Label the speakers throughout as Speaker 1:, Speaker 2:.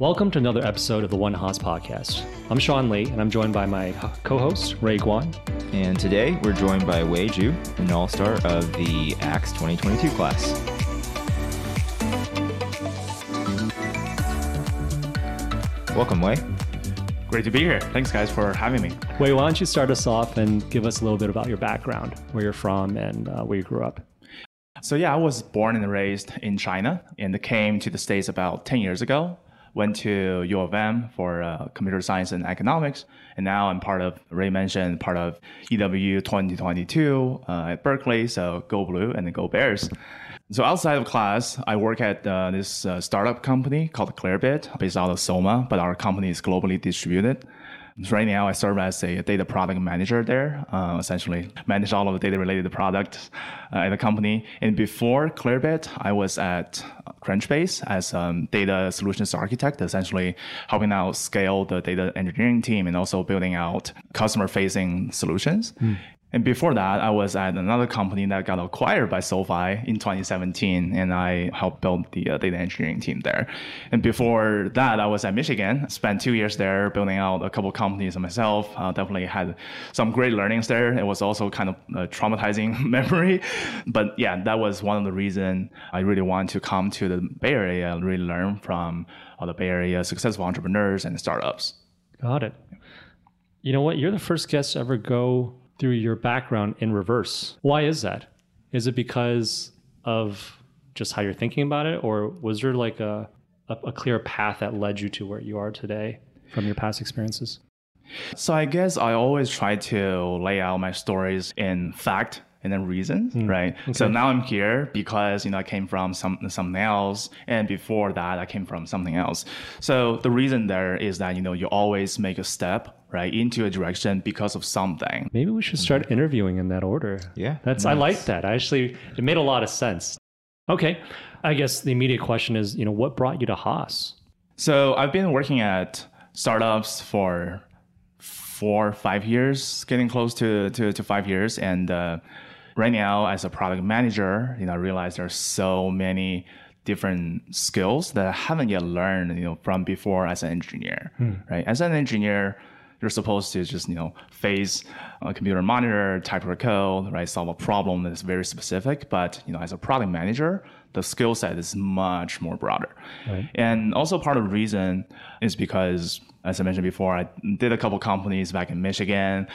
Speaker 1: Welcome to another episode of the One Haas podcast. I'm Sean Lee, and I'm joined by my co host, Ray Guan.
Speaker 2: And today we're joined by Wei Zhu, an all star of the ACTS 2022 class. Welcome, Wei.
Speaker 3: Great to be here. Thanks, guys, for having me.
Speaker 1: Wei, why don't you start us off and give us a little bit about your background, where you're from, and uh, where you grew up?
Speaker 3: So, yeah, I was born and raised in China and came to the States about 10 years ago went to U of M for uh, computer science and economics, and now I'm part of Ray mentioned part of EW 2022 uh, at Berkeley. So go blue and go Bears. So outside of class, I work at uh, this uh, startup company called Clearbit, based out of Soma, but our company is globally distributed. Right now, I serve as a data product manager there, uh, essentially manage all of the data related products uh, at the company. And before Clearbit, I was at Crunchbase as a um, data solutions architect, essentially helping out scale the data engineering team and also building out customer facing solutions. Mm. And before that, I was at another company that got acquired by SoFi in 2017, and I helped build the uh, data engineering team there. And before that, I was at Michigan, spent two years there building out a couple companies myself. Uh, definitely had some great learnings there. It was also kind of a traumatizing memory, but yeah, that was one of the reasons I really wanted to come to the Bay Area and really learn from all the Bay Area successful entrepreneurs and startups.
Speaker 1: Got it. You know what? You're the first guest to ever go through your background in reverse. Why is that? Is it because of just how you're thinking about it, or was there like a, a, a clear path that led you to where you are today from your past experiences?
Speaker 3: So I guess I always try to lay out my stories in fact and then reasons, mm. right? Okay. So now I'm here because you know I came from some something else, and before that I came from something else. So the reason there is that you know you always make a step right into a direction because of something.
Speaker 1: Maybe we should start interviewing in that order.
Speaker 2: Yeah,
Speaker 1: that's nice. I like that. I actually, it made a lot of sense. Okay, I guess the immediate question is, you know, what brought you to Haas?
Speaker 3: So I've been working at startups for four, five years, getting close to to, to five years, and uh, right now as a product manager, you know, I realize there's so many different skills that I haven't yet learned, you know, from before as an engineer, hmm. right? As an engineer, you're supposed to just, you know, face a computer monitor, type your code, right? Solve a problem that's very specific. But, you know, as a product manager, the skill set is much more broader. Right. And also part of the reason is because, as I mentioned before, I did a couple companies back in Michigan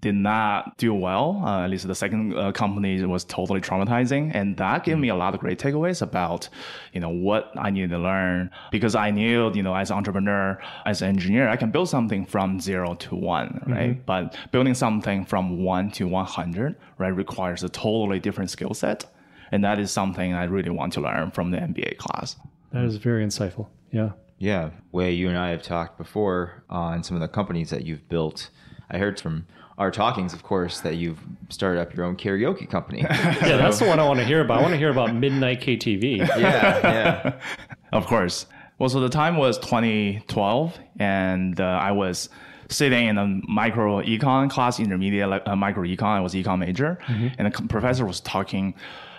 Speaker 3: did not do well. Uh, at least the second uh, company was totally traumatizing, and that gave me a lot of great takeaways about, you know, what I needed to learn because I knew, you know, as an entrepreneur, as an engineer, I can build something from zero to one, right? Mm-hmm. But building something from one to one hundred, right, requires a totally different skill set, and that is something I really want to learn from the MBA class.
Speaker 1: That is very insightful. Yeah.
Speaker 2: Yeah, Wei you and I have talked before on some of the companies that you've built. I heard from our talkings, of course, that you've started up your own karaoke company.
Speaker 1: yeah, that's the one I want to hear about. I want to hear about Midnight KTV.
Speaker 2: yeah, yeah.
Speaker 3: of course. Well, so the time was 2012, and uh, I was sitting in a micro econ class, intermediate like, uh, micro econ. I was econ major, mm-hmm. and the professor was talking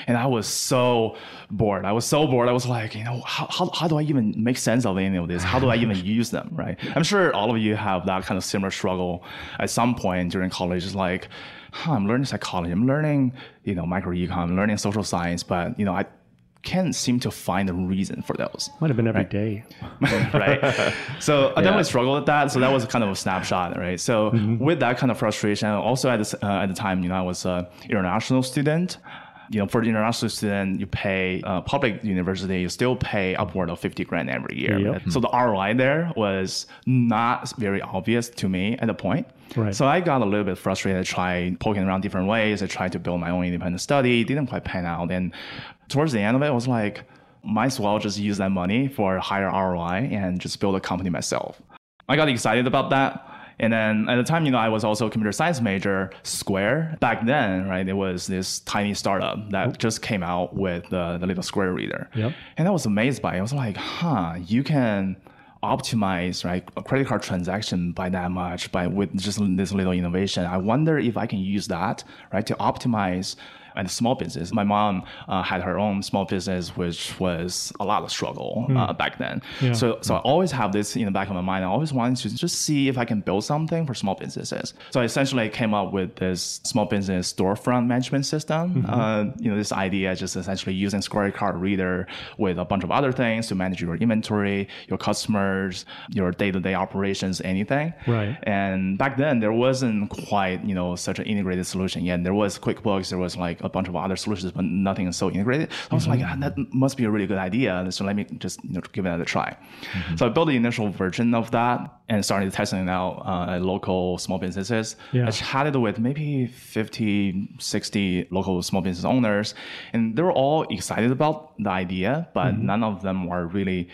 Speaker 3: and I was so bored. I was so bored. I was like, you know, how, how, how do I even make sense of any of this? How do I even use them, right? I'm sure all of you have that kind of similar struggle at some point during college. It's like, huh, I'm learning psychology. I'm learning, you know, micro econ. I'm learning social science, but, you know, I can't seem to find a reason for those.
Speaker 1: Might have been every right? day,
Speaker 3: right? So I definitely struggled with that. So that was kind of a snapshot, right? So mm-hmm. with that kind of frustration, also at the, uh, at the time, you know, I was an international student you know, for the international student, you pay uh, public university, you still pay upward of 50 grand every year. Yep. So the ROI there was not very obvious to me at the point. Right. So I got a little bit frustrated, I tried poking around different ways. I tried to build my own independent study, didn't quite pan out. And towards the end of it, I was like, might as well just use that money for a higher ROI and just build a company myself. I got excited about that. And then at the time, you know, I was also a computer science major. Square back then, right? It was this tiny startup that just came out with the, the little Square reader. Yep. And I was amazed by it. I was like, huh, you can optimize right a credit card transaction by that much by with just this little innovation i wonder if i can use that right to optimize and small business. My mom uh, had her own small business, which was a lot of struggle uh, back then.
Speaker 1: Yeah.
Speaker 3: So, so I always have this in the back of my mind. I always wanted to just see if I can build something for small businesses. So I essentially came up with this small business storefront management system. Uh, you know, this idea just essentially using Square Card Reader with a bunch of other things to manage your inventory, your customers, your day-to-day operations, anything.
Speaker 1: Right.
Speaker 3: And back then there wasn't quite, you know, such an integrated solution yet. There was QuickBooks, there was like a bunch of other solutions, but nothing is so integrated. I was like, ah, that must be a really good idea. So let me just, you know, give it a try. So I built the initial version of that and started testing it out uh, at local small businesses.
Speaker 1: Yeah.
Speaker 3: I chatted with maybe 50, 60 local small business owners, and they were all excited about the idea, but none of them were really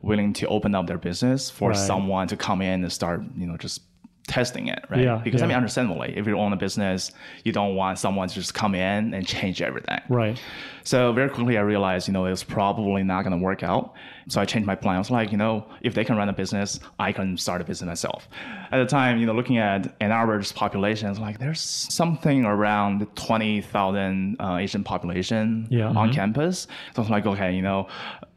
Speaker 3: willing to open up their business for
Speaker 1: Right.
Speaker 3: someone to come in and start, you know, just testing it, right?
Speaker 1: Yeah,
Speaker 3: because I
Speaker 1: yeah.
Speaker 3: mean, understandably, if you own a business, you don't want someone to just come in and change everything.
Speaker 1: Right.
Speaker 3: So very quickly, I realized, you know, it's probably not going to work out. So I changed my plan. I was like, you know, if they can run a business, I can start a business myself. At the time, you know, looking at Ann Arbor's population, I was like, there's something around 20,000 uh, Asian population
Speaker 1: Yeah.
Speaker 3: on campus. So I was like, okay, you know,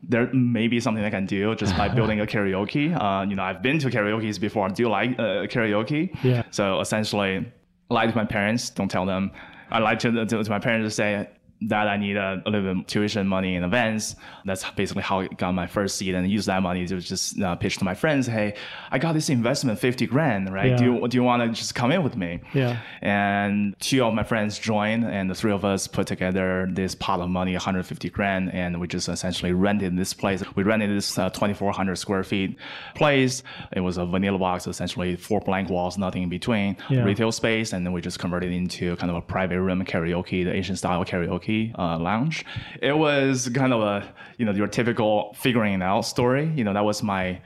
Speaker 3: there may be something I can do just by building a karaoke. Uh, you know, I've been to karaoke's before. I do like uh, karaoke.
Speaker 1: Yeah.
Speaker 3: So essentially, lie to my parents. Don't tell them. I lied to, to, to my parents to say that I need a, a little bit tuition money in advance. That's basically how I got my first seed and use that money to just uh, pitch to my friends. Hey, I got this investment, 50 grand, right? Do you, do you want to just come in with me?
Speaker 1: Yeah.
Speaker 3: And two of my friends joined, and the three of us put together this pot of money, 150 grand, and we just essentially rented this place. We rented this uh, 2,400 square feet place. It was a vanilla box, essentially four blank walls, nothing in between,
Speaker 1: Yeah.
Speaker 3: retail space, and then we just converted it into kind of a private room karaoke, the Asian style karaoke uh, lounge. It was kind of a you know your typical figuring it out story. You know that was my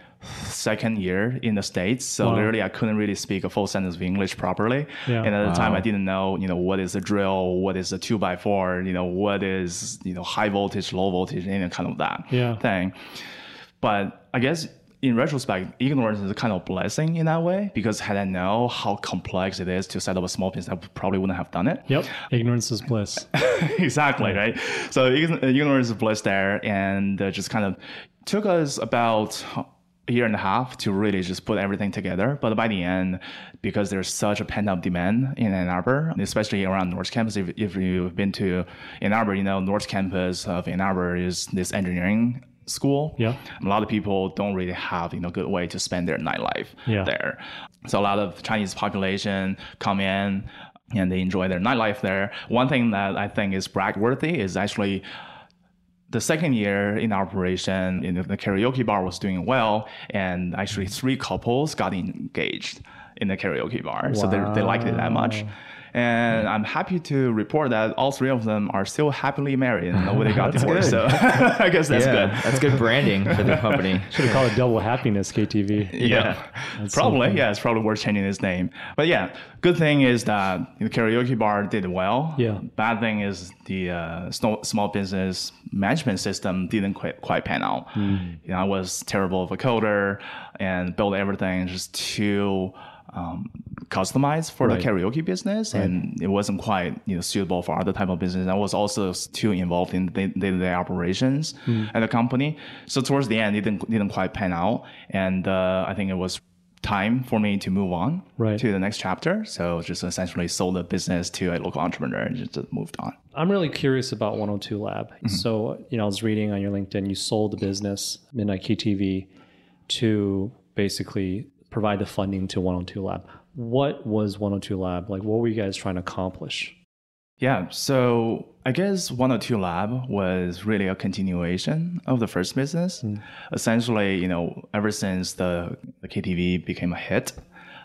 Speaker 3: second year in the states so
Speaker 1: Wow.
Speaker 3: literally i couldn't really speak a full sentence of english properly
Speaker 1: Yeah.
Speaker 3: and at the time i didn't know you know what is a drill what is a two by four you know what is you know high voltage low voltage any kind of that
Speaker 1: Yeah.
Speaker 3: thing but i guess in retrospect ignorance is a kind of blessing in that way because had i know how complex it is to set up a small business i probably wouldn't have done it
Speaker 1: Yep. Ignorance is bliss.
Speaker 3: exactly right so ignorance is bliss there and uh, just kind of took us about a year and a half to really just put everything together but by the end because there's such a pent-up demand in ann arbor especially around north campus if, if you've been to ann arbor you know north campus of ann arbor is this engineering school
Speaker 1: Yeah.
Speaker 3: a lot of people don't really have you know good way to spend their nightlife
Speaker 1: Yeah.
Speaker 3: there. So a lot of chinese population come in and they enjoy their nightlife there. One thing that i think is brag worthy is actually the second year in operation in the karaoke bar was doing well and actually three couples got engaged in the karaoke bar. So they, they liked it that much and I'm happy to report that all three of them are still happily married and nobody got
Speaker 2: That's
Speaker 3: divorced. So I guess that's
Speaker 2: yeah,
Speaker 3: good.
Speaker 2: that's good branding for the company.
Speaker 1: Should have called it double happiness, KTV.
Speaker 3: Yeah,
Speaker 1: That's so
Speaker 3: probably.
Speaker 1: funny.
Speaker 3: yeah, it's probably worth changing his name. But yeah, good thing is that the karaoke bar did well.
Speaker 1: Yeah.
Speaker 3: Bad thing is the uh, small, small business management system didn't quite, quite pan out.
Speaker 1: Hmm.
Speaker 3: You know, I was terrible of a coder and built everything just too um, customized for
Speaker 1: Right.
Speaker 3: the karaoke business, and it wasn't quite you know suitable for other type of business. I was also too involved in day to day operations
Speaker 1: Hmm.
Speaker 3: at the company. So towards the end, it didn't didn't quite pan out, and uh, I think it was time for me to move on
Speaker 1: Right.
Speaker 3: to the next chapter. So just essentially sold the business to a local entrepreneur and just moved on.
Speaker 1: I'm really curious about 102 Lab.
Speaker 3: Mm-hmm.
Speaker 1: So, you know, I was reading on your LinkedIn, you sold the business, Midnight KTV, to basically provide the funding to 102 Lab. What was 102 Lab? Like, what were you guys trying to accomplish?
Speaker 3: Yeah, so I guess 102 Lab was really a continuation of the first business. Hmm. Essentially, you know, ever since the, the KTV became a hit,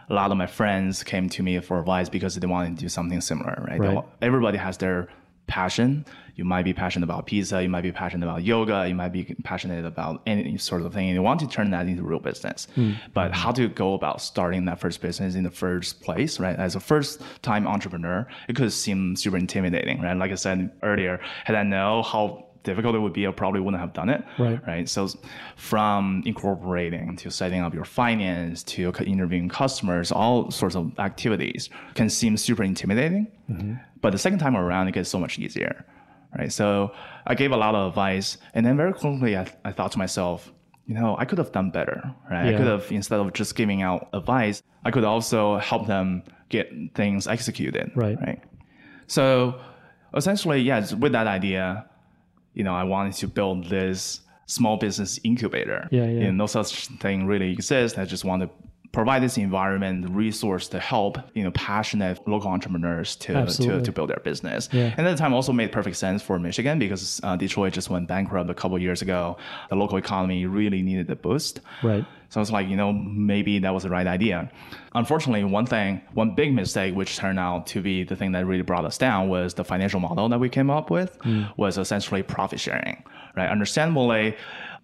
Speaker 3: a lot of my friends came to me for advice because they wanted to do something similar, right?
Speaker 1: Right.
Speaker 3: Everybody has their passion. You might be passionate about pizza, you might be passionate about yoga, you might be passionate about any sort of thing. and You want to turn that into real business. Hmm. But how hmm. to go about starting that first business in the first place, right? As a first time entrepreneur, it could seem super intimidating, right? Like I said earlier, had I know how difficult it would be, I probably wouldn't have done it.
Speaker 1: Right.
Speaker 3: Right. So from incorporating to setting up your finance to interviewing customers, all sorts of activities can seem super intimidating. Mm-hmm. But the second time around, it gets so much easier. Right. So I gave a lot of advice, and then very quickly, I, I thought to myself, you know, I could have done better. Right. I could have instead of just giving out advice, I could also help them get things executed.
Speaker 1: Right.
Speaker 3: Right. So essentially, yes, with that idea, you know, I wanted to build this small business incubator.
Speaker 1: Yeah, yeah.
Speaker 3: And no such thing really exists. I just want to provide this environment, resource to help, you know, passionate local entrepreneurs to, to,
Speaker 1: Absolutely.
Speaker 3: to build their business.
Speaker 1: Yeah.
Speaker 3: And at the time also made perfect sense for Michigan because uh, Detroit just went bankrupt a couple of years ago. The local economy really needed a boost.
Speaker 1: Right.
Speaker 3: So I was like, you know, maybe that was the right idea. Unfortunately, one thing, one big mistake, which turned out to be the thing that really brought us down, was the financial model that we came up with was essentially profit sharing. Right? Understandably,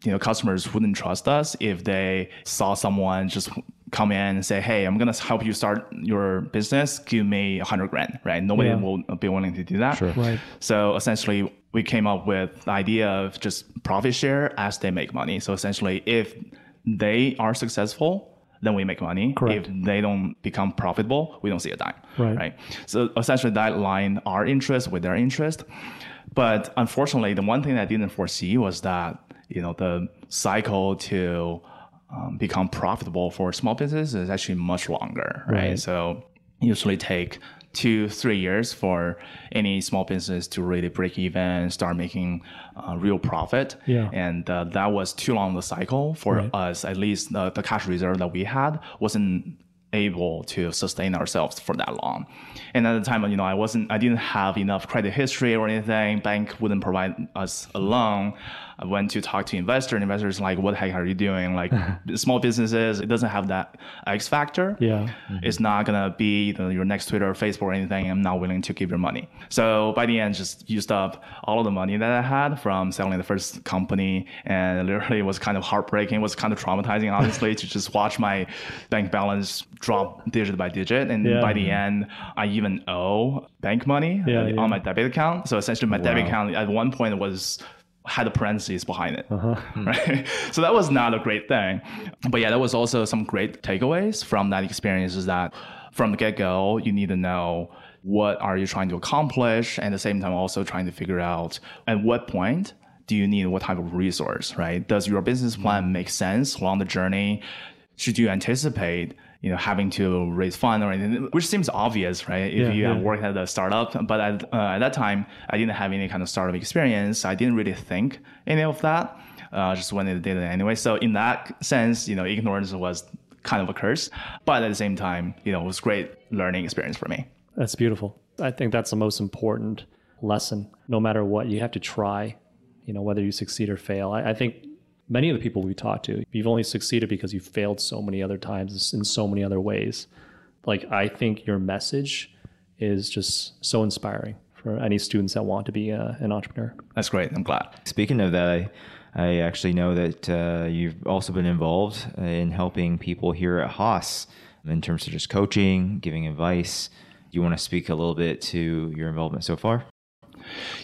Speaker 3: you know, customers wouldn't trust us if they saw someone just come in and say, "Hey, I'm gonna help you start your business. Give me a hundred grand." Right? Nobody
Speaker 1: Yeah.
Speaker 3: will be willing to do that.
Speaker 2: Sure.
Speaker 1: Right.
Speaker 3: So essentially, we came up with the idea of just profit share as they make money. So essentially, if they are successful, then we make money.
Speaker 1: Correct.
Speaker 3: If they don't become profitable, we don't see a dime.
Speaker 1: Right.
Speaker 3: So essentially, that aligned our interest with their interest. But unfortunately, the one thing that I didn't foresee was that you know the cycle to um, become profitable for small business is actually much longer, right?
Speaker 1: Right.
Speaker 3: So usually take two, three years for any small business to really break even, start making uh, real profit.
Speaker 1: Yeah.
Speaker 3: And uh, that was too long the cycle for
Speaker 1: Right.
Speaker 3: us. At least the, the cash reserve that we had wasn't able to sustain ourselves for that long. And at the time, you know, I wasn't, I didn't have enough credit history or anything. Bank wouldn't provide us a loan. I went to talk to investor, and investors like, "What the heck are you doing? Like, small businesses, it doesn't have that X factor.
Speaker 1: Yeah.
Speaker 3: It's not gonna be the, your next Twitter or Facebook or anything. I'm not willing to give your money. So by the end, just used up all of the money that I had from selling the first company, and literally it was kind of heartbreaking. It was kind of traumatizing, honestly, to just watch my bank balance drop digit by digit. And
Speaker 1: Yeah.
Speaker 3: by the end, I even owe bank money
Speaker 1: Yeah,
Speaker 3: uh, on
Speaker 1: yeah.
Speaker 3: my debit account. So essentially, my debit account at one point was had a parentheses behind it
Speaker 1: Uh-huh.
Speaker 3: right? So that was not a great thing. But yeah, that was also some great takeaways from that experience is that from the get go, you need to know what are you trying to accomplish and at the same time also trying to figure out at what point do you need what type of resource, right? Does your business plan make sense along the journey? Should you anticipate, you know, having to raise fund or anything, which seems obvious, right? If
Speaker 1: Yeah,
Speaker 3: you have worked at a startup, but at, uh, at that time, I didn't have any kind of startup experience. I didn't really think any of that. Uh, just went and did it anyway. So in that sense, you know, ignorance was kind of a curse, but at the same time, you know, it was great learning experience for me.
Speaker 1: That's beautiful. I think that's the most important lesson. No matter what, you have to try, you know, whether you succeed or fail. I, I think many of the people we talk to, you've only succeeded because you've failed so many other times in so many other ways. Like, I think your message is just so inspiring for any students that want to be uh, an entrepreneur.
Speaker 3: That's great. I'm glad.
Speaker 2: Speaking of that, I, I actually know that uh, you've also been involved in helping people here at Haas in terms of just coaching, giving advice. Do you want to speak a little bit to your involvement so far?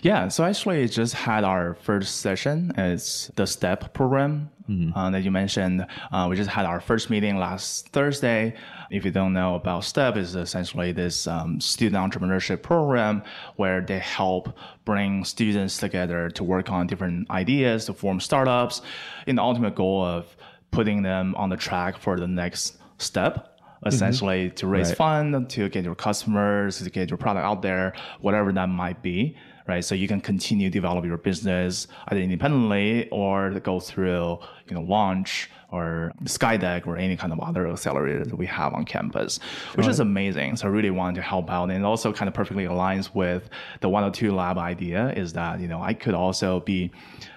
Speaker 3: Yeah, so actually, just had our first session. It's the STEP program uh, that you mentioned. Uh, we just had our first meeting last Thursday. If you don't know about STEP, it's essentially this um, student entrepreneurship program where they help bring students together to work on different ideas to form startups, in the ultimate goal of putting them on the track for the next step essentially to raise
Speaker 2: Right.
Speaker 3: fund, to get your customers, to get your product out there, whatever that might be, right? So you can continue to develop your business either independently or go through, you know, launch or Skydeck or any kind of other accelerator that we have on campus, which is amazing. So I really wanted to help out. And it also kind of perfectly aligns with the 102 lab idea is that, you know, I could also be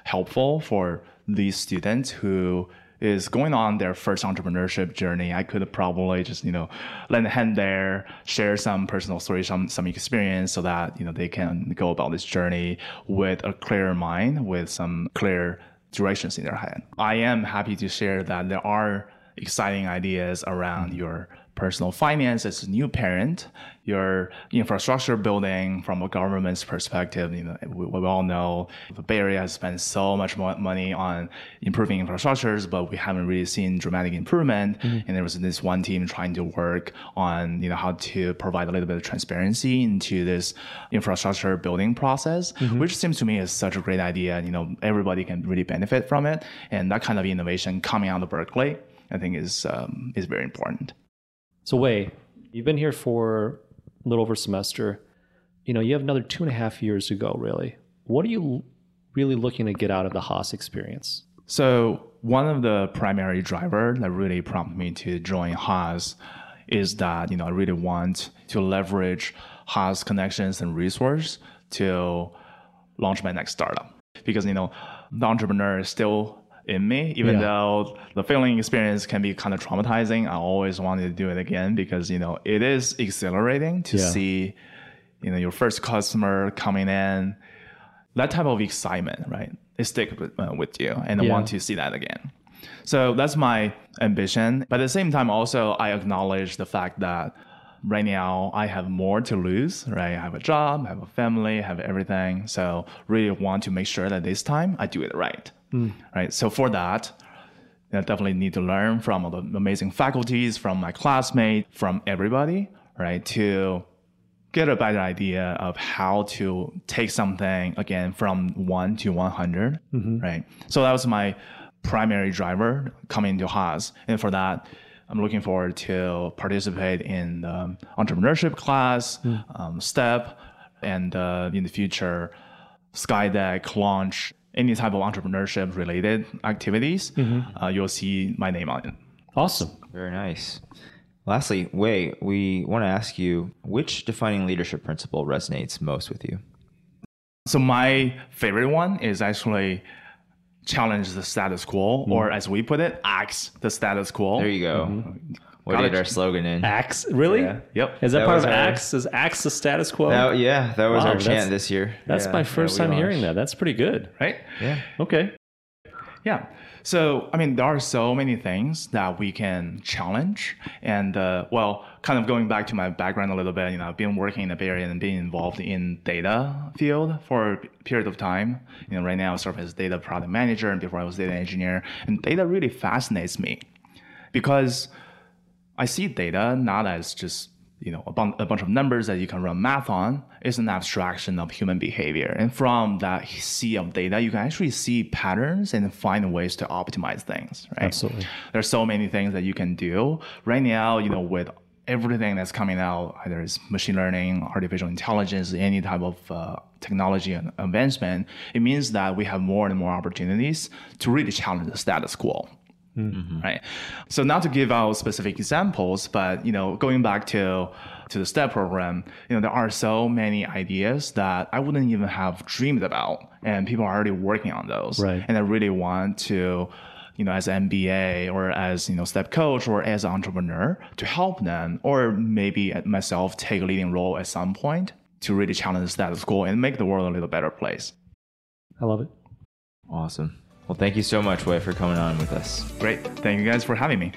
Speaker 3: helpful for these students who is going on their first entrepreneurship journey, I could probably just, you know, lend a hand there, share some personal stories, some some experience so that, you know, they can go about this journey with a clear mind, with some clear directions in their head. I am happy to share that there are exciting ideas around your personal finance as a new parent, your infrastructure building from a government's perspective. You know, we, we all know the Bay Area has spent so much more money on improving infrastructures, but we haven't really seen dramatic improvement. Mm-hmm. And there was this one team trying to work on you know how to provide a little bit of transparency into this infrastructure building process, mm-hmm. which seems to me is such a great idea. You know, everybody can really benefit from it, and that kind of innovation coming out of Berkeley. I think is um, is very important.
Speaker 1: So Wei, you've been here for a little over a semester. You know, you have another two and a half years to go, really. What are you really looking to get out of the Haas experience?
Speaker 3: So one of the primary driver that really prompted me to join Haas is that, you know, I really want to leverage Haas connections and resource to launch my next startup. Because, you know, the entrepreneur is still in me, even yeah. though the failing experience can be kind of traumatizing. I always wanted to do it again because you know it is exhilarating to yeah. see, you know, your first customer coming in, that type of excitement, right? It stick with, uh, with you, and I want to see that again. So that's my ambition. But at the same time, also I acknowledge the fact that right now I have more to lose, right? I have a job, I have a family, I have everything. So really want to make sure that this time I do it right. Mm. Right. So for that, I definitely need to learn from the amazing faculties, from my classmates, from everybody, right? To get a better idea of how to take something again from one to 100, mm-hmm. right? So that was my primary driver coming to Haas. And for that, I'm looking forward to participate in the entrepreneurship class, mm. um, STEP, and uh, in the future, Skydeck launch any type of entrepreneurship related activities, mm-hmm. uh, you'll see my name on it.
Speaker 1: Awesome.
Speaker 2: Very nice. Lastly, Wei, we want to ask you which defining leadership principle resonates most with you?
Speaker 3: So, my favorite one is actually challenge the status quo, mm-hmm. or as we put it, axe the status quo.
Speaker 2: There you go. Mm-hmm. What did our slogan in?
Speaker 1: Axe, really?
Speaker 3: Yeah. Yep.
Speaker 1: Is that, that part of our, Axe? Is Axe the status quo?
Speaker 2: That, yeah, that was wow, our chant this year.
Speaker 1: That's
Speaker 2: yeah,
Speaker 1: my first time launched. hearing that. That's pretty good.
Speaker 3: Right?
Speaker 2: Yeah.
Speaker 1: Okay.
Speaker 3: Yeah. So, I mean, there are so many things that we can challenge. And, uh, well, kind of going back to my background a little bit, you know, I've been working in the Bay Area and being involved in data field for a period of time. You know, right now I serve as data product manager, and before I was data engineer. And data really fascinates me because I see data not as just you know a, bun- a bunch of numbers that you can run math on. It's an abstraction of human behavior, and from that sea of data, you can actually see patterns and find ways to optimize things. Right?
Speaker 1: Absolutely.
Speaker 3: There's so many things that you can do right now. You know with everything that's coming out, either it's machine learning, artificial intelligence, any type of uh, technology and advancement, it means that we have more and more opportunities to really challenge the status quo. Mm-hmm. Right. So not to give out specific examples, but you know, going back to to the STEP program, you know, there are so many ideas that I wouldn't even have dreamed about, and people are already working on those.
Speaker 1: Right.
Speaker 3: And I really want to, you know, as an MBA or as you know, STEP coach or as an entrepreneur to help them, or maybe myself take a leading role at some point to really challenge the status quo and make the world a little better place.
Speaker 1: I love it.
Speaker 2: Awesome. Well, thank you so much, Wei, for coming on with us.
Speaker 3: Great. Thank you guys for having me.